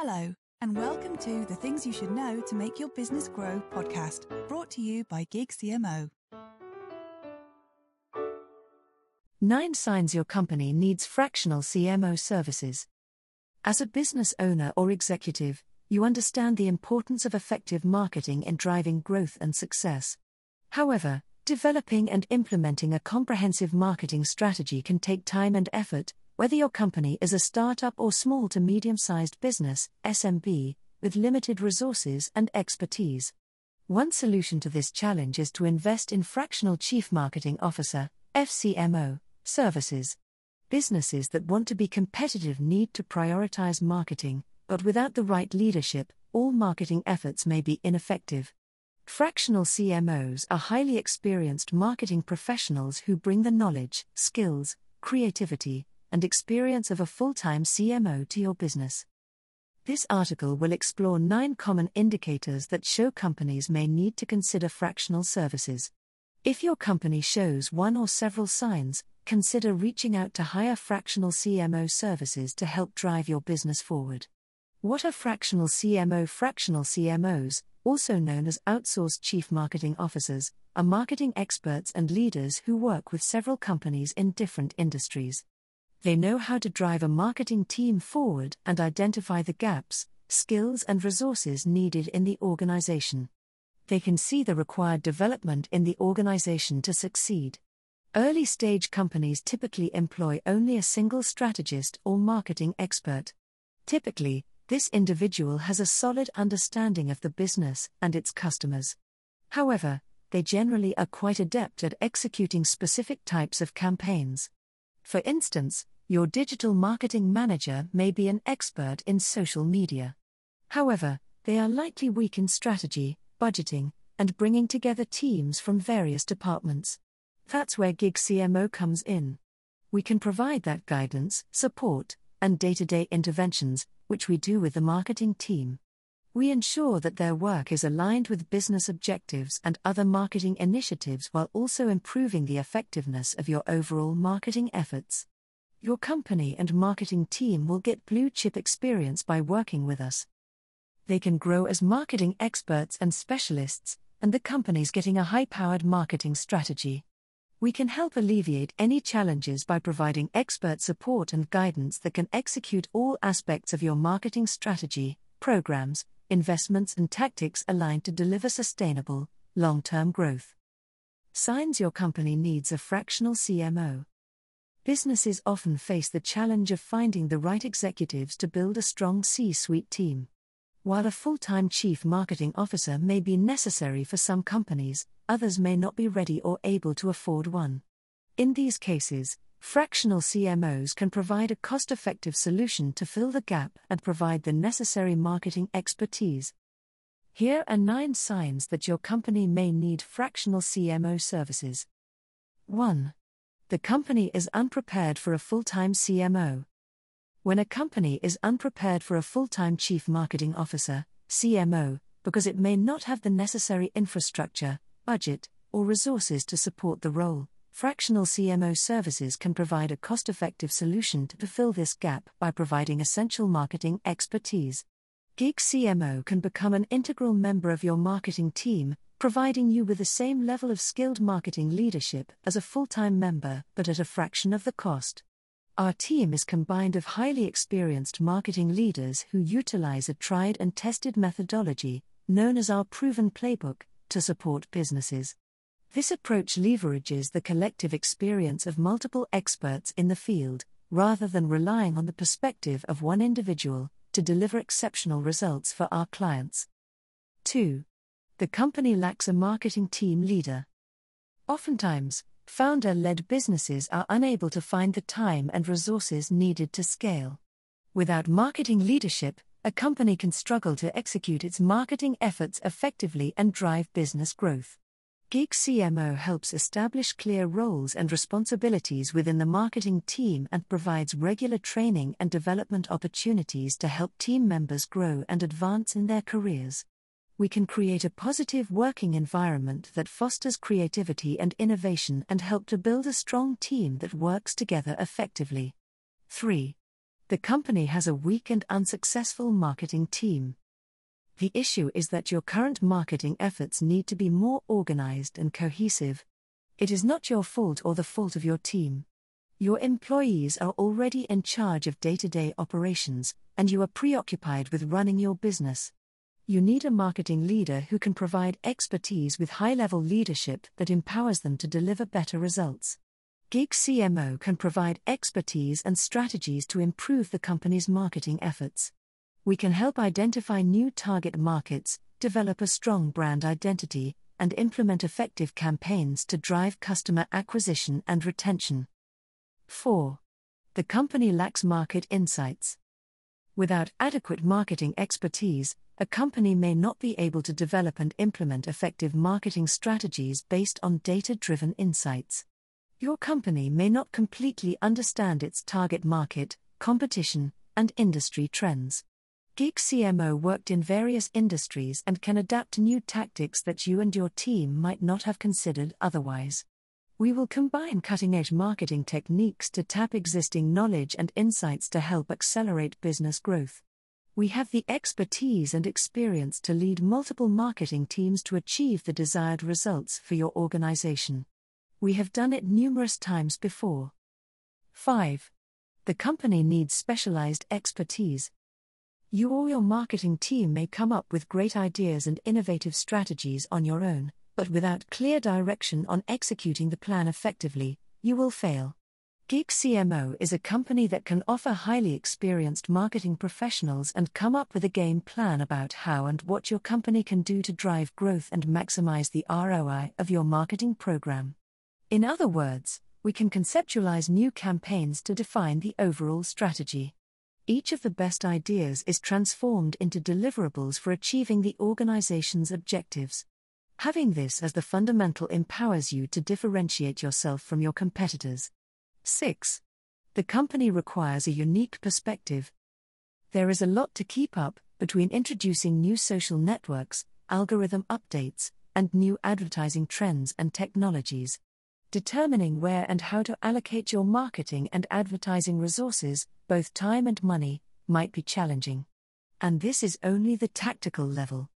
Hello, and welcome to the Things You Should Know to Make Your Business Grow podcast, brought to you by Gig CMO. Nine signs your company needs fractional CMO services. As a business owner or executive, you understand the importance of effective marketing in driving growth and success. However, developing and implementing a comprehensive marketing strategy can take time and effort, whether your company is a startup or small to medium sized business, SMB, with limited resources and expertise. One solution to this challenge is to invest in fractional Chief Marketing Officer, FCMO, services. Businesses that want to be competitive need to prioritize marketing, but without the right leadership, all marketing efforts may be ineffective. Fractional CMOs are highly experienced marketing professionals who bring the knowledge, skills, creativity, and experience of a full time CMO to your business. This article will explore nine common indicators that show companies may need to consider fractional services. If your company shows one or several signs, consider reaching out to hire fractional CMO services to help drive your business forward. What are fractional CMO? Fractional CMOs, also known as outsourced chief marketing officers, are marketing experts and leaders who work with several companies in different industries. They know how to drive a marketing team forward and identify the gaps, skills, and resources needed in the organization. They can see the required development in the organization to succeed. Early stage companies typically employ only a single strategist or marketing expert. Typically, this individual has a solid understanding of the business and its customers. However, they generally are quite adept at executing specific types of campaigns. For instance, your digital marketing manager may be an expert in social media. However, they are likely weak in strategy, budgeting, and bringing together teams from various departments. That's where Gig CMO comes in. We can provide that guidance, support, and day to day interventions, which we do with the marketing team. We ensure that their work is aligned with business objectives and other marketing initiatives while also improving the effectiveness of your overall marketing efforts. Your company and marketing team will get blue chip experience by working with us. They can grow as marketing experts and specialists, and the company's getting a high powered marketing strategy. We can help alleviate any challenges by providing expert support and guidance that can execute all aspects of your marketing strategy, programs, investments, and tactics aligned to deliver sustainable, long term growth. Signs your company needs a fractional CMO. Businesses often face the challenge of finding the right executives to build a strong C suite team. While a full time chief marketing officer may be necessary for some companies, others may not be ready or able to afford one. In these cases, Fractional CMOs can provide a cost effective solution to fill the gap and provide the necessary marketing expertise. Here are nine signs that your company may need fractional CMO services. 1. The company is unprepared for a full time CMO. When a company is unprepared for a full time Chief Marketing Officer, CMO, because it may not have the necessary infrastructure, budget, or resources to support the role, Fractional CMO services can provide a cost effective solution to fulfill this gap by providing essential marketing expertise. Gig CMO can become an integral member of your marketing team, providing you with the same level of skilled marketing leadership as a full time member, but at a fraction of the cost. Our team is combined of highly experienced marketing leaders who utilize a tried and tested methodology, known as our proven playbook, to support businesses. This approach leverages the collective experience of multiple experts in the field, rather than relying on the perspective of one individual, to deliver exceptional results for our clients. 2. The company lacks a marketing team leader. Oftentimes, founder led businesses are unable to find the time and resources needed to scale. Without marketing leadership, a company can struggle to execute its marketing efforts effectively and drive business growth. Gig CMO helps establish clear roles and responsibilities within the marketing team and provides regular training and development opportunities to help team members grow and advance in their careers. We can create a positive working environment that fosters creativity and innovation and help to build a strong team that works together effectively. 3. The company has a weak and unsuccessful marketing team. The issue is that your current marketing efforts need to be more organized and cohesive. It is not your fault or the fault of your team. Your employees are already in charge of day to day operations, and you are preoccupied with running your business. You need a marketing leader who can provide expertise with high level leadership that empowers them to deliver better results. Gig CMO can provide expertise and strategies to improve the company's marketing efforts. We can help identify new target markets, develop a strong brand identity, and implement effective campaigns to drive customer acquisition and retention. 4. The company lacks market insights. Without adequate marketing expertise, a company may not be able to develop and implement effective marketing strategies based on data driven insights. Your company may not completely understand its target market, competition, and industry trends. Gig CMO worked in various industries and can adapt new tactics that you and your team might not have considered otherwise. We will combine cutting edge marketing techniques to tap existing knowledge and insights to help accelerate business growth. We have the expertise and experience to lead multiple marketing teams to achieve the desired results for your organization. We have done it numerous times before. 5. The company needs specialized expertise. You or your marketing team may come up with great ideas and innovative strategies on your own, but without clear direction on executing the plan effectively, you will fail. Gig CMO is a company that can offer highly experienced marketing professionals and come up with a game plan about how and what your company can do to drive growth and maximize the ROI of your marketing program. In other words, we can conceptualize new campaigns to define the overall strategy. Each of the best ideas is transformed into deliverables for achieving the organization's objectives. Having this as the fundamental empowers you to differentiate yourself from your competitors. 6. The company requires a unique perspective. There is a lot to keep up between introducing new social networks, algorithm updates, and new advertising trends and technologies. Determining where and how to allocate your marketing and advertising resources, both time and money, might be challenging. And this is only the tactical level.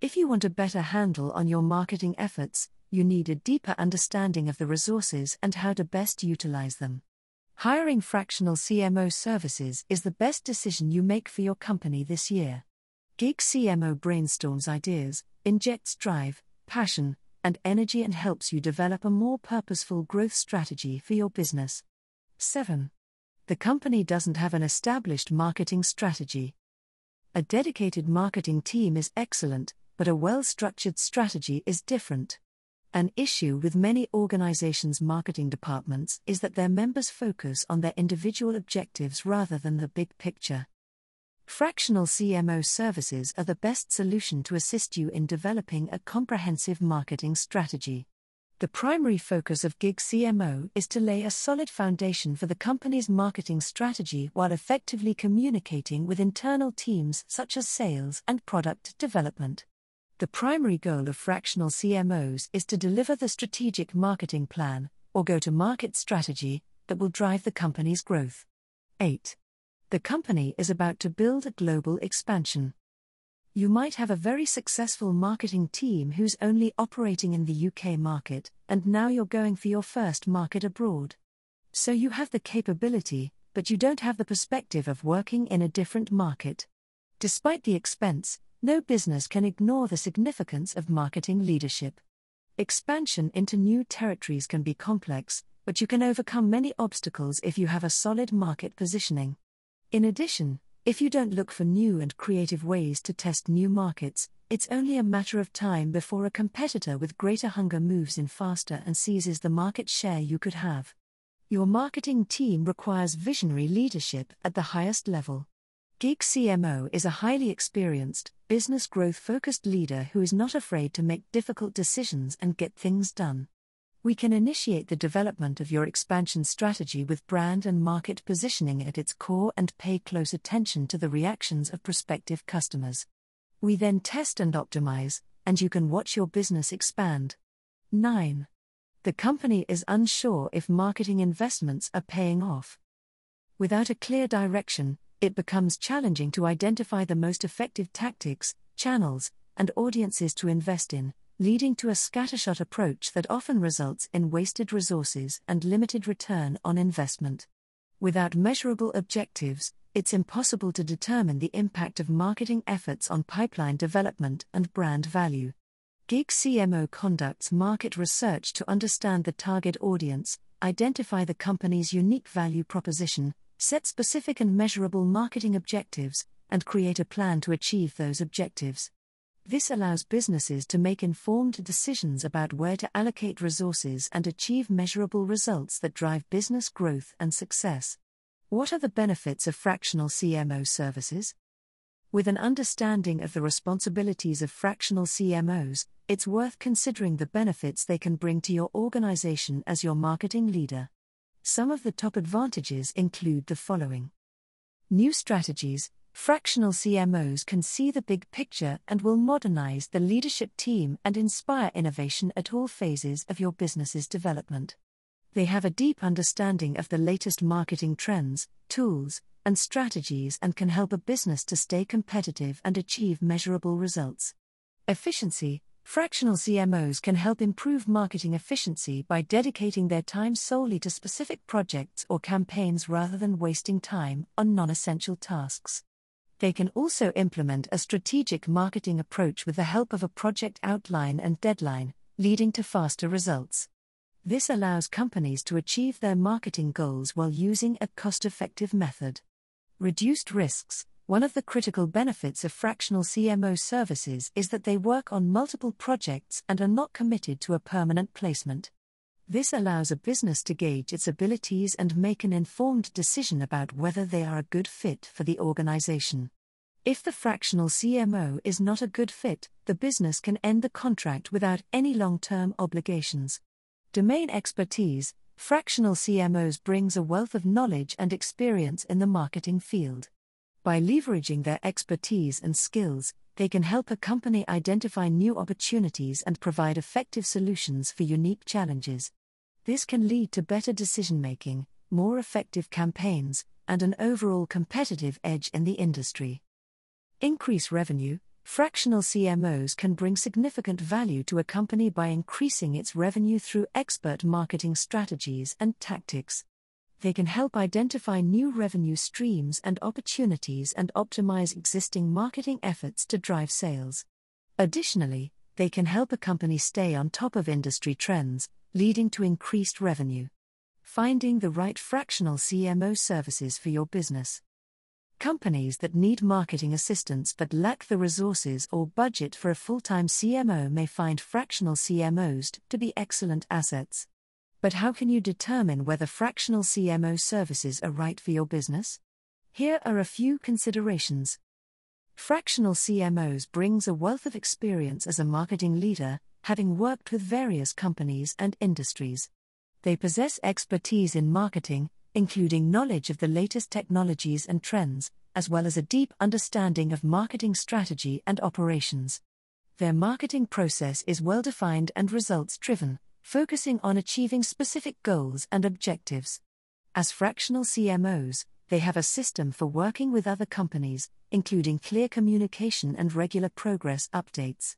If you want a better handle on your marketing efforts, you need a deeper understanding of the resources and how to best utilize them. Hiring fractional CMO services is the best decision you make for your company this year. Gig CMO brainstorms ideas, injects drive, passion, and energy and helps you develop a more purposeful growth strategy for your business. 7. The company doesn't have an established marketing strategy. A dedicated marketing team is excellent, but a well structured strategy is different. An issue with many organizations' marketing departments is that their members focus on their individual objectives rather than the big picture. Fractional CMO services are the best solution to assist you in developing a comprehensive marketing strategy. The primary focus of Gig CMO is to lay a solid foundation for the company's marketing strategy while effectively communicating with internal teams such as sales and product development. The primary goal of fractional CMOs is to deliver the strategic marketing plan, or go to market strategy, that will drive the company's growth. 8. The company is about to build a global expansion. You might have a very successful marketing team who's only operating in the UK market, and now you're going for your first market abroad. So you have the capability, but you don't have the perspective of working in a different market. Despite the expense, no business can ignore the significance of marketing leadership. Expansion into new territories can be complex, but you can overcome many obstacles if you have a solid market positioning. In addition, if you don't look for new and creative ways to test new markets, it's only a matter of time before a competitor with greater hunger moves in faster and seizes the market share you could have. Your marketing team requires visionary leadership at the highest level. Gig CMO is a highly experienced, business growth focused leader who is not afraid to make difficult decisions and get things done. We can initiate the development of your expansion strategy with brand and market positioning at its core and pay close attention to the reactions of prospective customers. We then test and optimize, and you can watch your business expand. 9. The company is unsure if marketing investments are paying off. Without a clear direction, it becomes challenging to identify the most effective tactics, channels, and audiences to invest in, leading to a scattershot approach that often results in wasted resources and limited return on investment. Without measurable objectives, it's impossible to determine the impact of marketing efforts on pipeline development and brand value. Gig CMO conducts market research to understand the target audience, identify the company's unique value proposition, set specific and measurable marketing objectives, and create a plan to achieve those objectives. This allows businesses to make informed decisions about where to allocate resources and achieve measurable results that drive business growth and success. What are the benefits of fractional CMO services? With an understanding of the responsibilities of fractional CMOs, it's worth considering the benefits they can bring to your organization as your marketing leader. Some of the top advantages include the following New strategies. Fractional CMOs can see the big picture and will modernize the leadership team and inspire innovation at all phases of your business's development. They have a deep understanding of the latest marketing trends, tools, and strategies and can help a business to stay competitive and achieve measurable results. Efficiency Fractional CMOs can help improve marketing efficiency by dedicating their time solely to specific projects or campaigns rather than wasting time on non essential tasks. They can also implement a strategic marketing approach with the help of a project outline and deadline, leading to faster results. This allows companies to achieve their marketing goals while using a cost effective method. Reduced risks One of the critical benefits of fractional CMO services is that they work on multiple projects and are not committed to a permanent placement. This allows a business to gauge its abilities and make an informed decision about whether they are a good fit for the organization. If the fractional CMO is not a good fit, the business can end the contract without any long term obligations. Domain expertise Fractional CMOs brings a wealth of knowledge and experience in the marketing field. By leveraging their expertise and skills, they can help a company identify new opportunities and provide effective solutions for unique challenges. This can lead to better decision making, more effective campaigns, and an overall competitive edge in the industry. Increase revenue Fractional CMOs can bring significant value to a company by increasing its revenue through expert marketing strategies and tactics. They can help identify new revenue streams and opportunities and optimize existing marketing efforts to drive sales. Additionally, they can help a company stay on top of industry trends, leading to increased revenue. Finding the right fractional CMO services for your business. Companies that need marketing assistance but lack the resources or budget for a full time CMO may find fractional CMOs to be excellent assets. But how can you determine whether fractional CMO services are right for your business? Here are a few considerations. Fractional CMOs brings a wealth of experience as a marketing leader, having worked with various companies and industries. They possess expertise in marketing, including knowledge of the latest technologies and trends, as well as a deep understanding of marketing strategy and operations. Their marketing process is well defined and results driven, focusing on achieving specific goals and objectives. As fractional CMOs, they have a system for working with other companies, including clear communication and regular progress updates.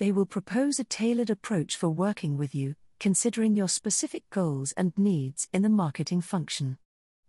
They will propose a tailored approach for working with you, considering your specific goals and needs in the marketing function.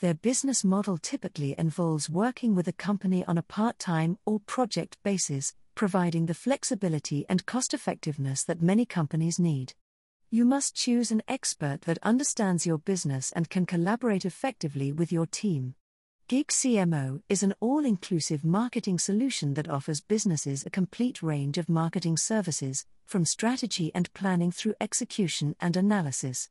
Their business model typically involves working with a company on a part time or project basis, providing the flexibility and cost effectiveness that many companies need. You must choose an expert that understands your business and can collaborate effectively with your team. Gig CMO is an all inclusive marketing solution that offers businesses a complete range of marketing services, from strategy and planning through execution and analysis.